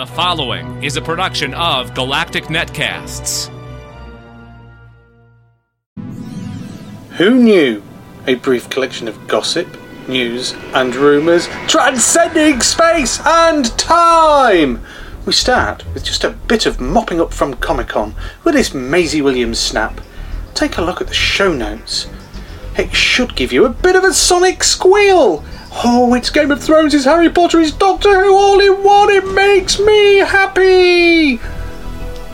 The following is a production of Galactic Netcasts. Who knew? A brief collection of gossip, news, and rumours transcending space and time! We start with just a bit of mopping up from Comic Con with this Maisie Williams snap. Take a look at the show notes. It should give you a bit of a sonic squeal. Oh, it's Game of Thrones, it's Harry Potter, it's Doctor Who all in one. It makes me happy.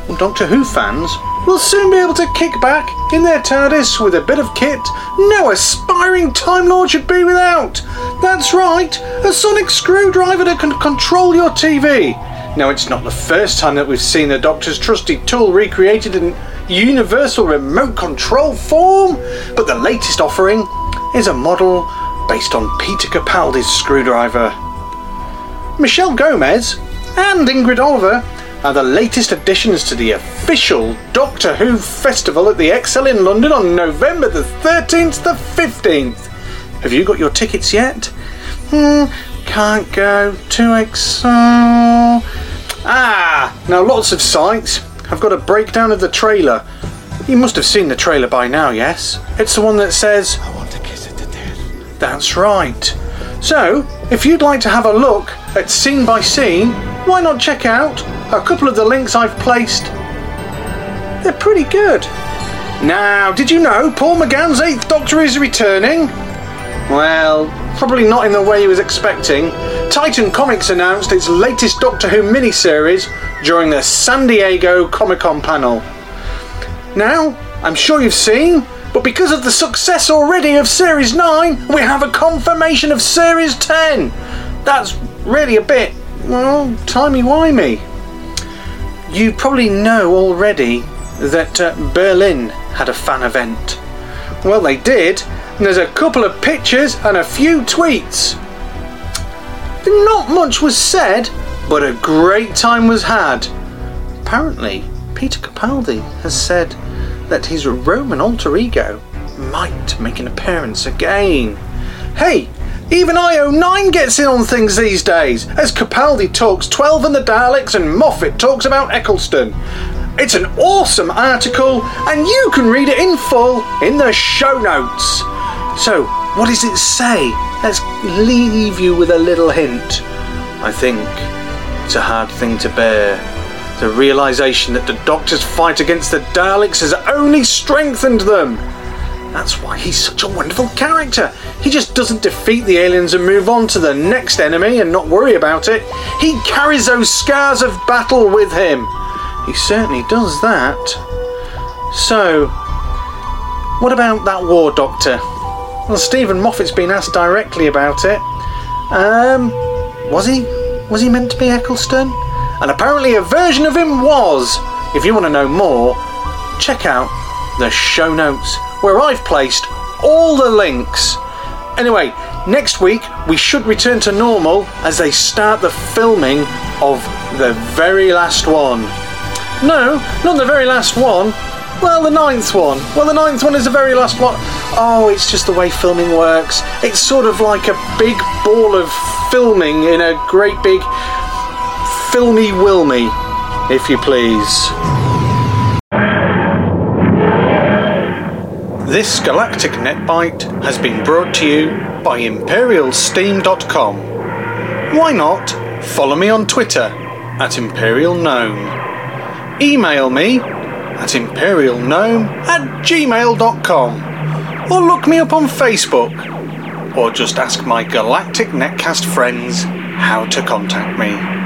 Well, Doctor Who fans will soon be able to kick back in their TARDIS with a bit of kit no aspiring Time Lord should be without. That's right, a sonic screwdriver that can control your TV. Now, it's not the first time that we've seen the Doctor's trusty tool recreated in universal remote control form, but the latest offering is a model based on Peter Capaldi's screwdriver. Michelle Gomez and Ingrid Oliver are the latest additions to the official Doctor Who festival at the ExCeL in London on November the 13th to 15th. Have you got your tickets yet? Hmm, can't go to ExCeL. Ah, now lots of sites have got a breakdown of the trailer. You must have seen the trailer by now, yes? It's the one that says, That's right. So, if you'd like to have a look at scene by scene, why not check out a couple of the links I've placed? They're pretty good. Now, did you know Paul McGann's Eighth Doctor is returning? Well, probably not in the way he was expecting. Titan Comics announced its latest Doctor Who miniseries during the San Diego Comic Con panel. Now, I'm sure you've seen, but because of the success already of Series 9, we have a confirmation of Series 10. That's really a bit, well, timey-wimey. You probably know already that uh, Berlin had a fan event. Well, they did, and there's a couple of pictures and a few tweets. Not much was said, but a great time was had. Apparently, Peter Capaldi has said that his Roman alter ego might make an appearance again. Hey, even IO9 gets in on things these days, as Capaldi talks 12 and the Daleks and Moffat talks about Eccleston. It's an awesome article, and you can read it in full in the show notes. So, what does it say? Let's leave you with a little hint. I think it's a hard thing to bear. The realization that the Doctor's fight against the Daleks has only strengthened them. That's why he's such a wonderful character. He just doesn't defeat the aliens and move on to the next enemy and not worry about it. He carries those scars of battle with him. He certainly does that. So, what about that war doctor? Well, Steven Moffat's been asked directly about it. Um, was he? Was he meant to be Eccleston? And apparently a version of him was. If you want to know more, check out the show notes where I've placed all the links. Anyway, next week we should return to normal as they start the filming of the very last one. No, not the very last one. Well, the ninth one. Well, the ninth one is the very last one. Oh, it's just the way filming works. It's sort of like a big ball of filming in a great big filmy wilmy, if you please. This Galactic Netbite has been brought to you by ImperialSteam.com. Why not follow me on Twitter at Imperial Gnome? Email me at imperialgnome at gmail.com or look me up on Facebook or just ask my Galactic Netcast friends how to contact me.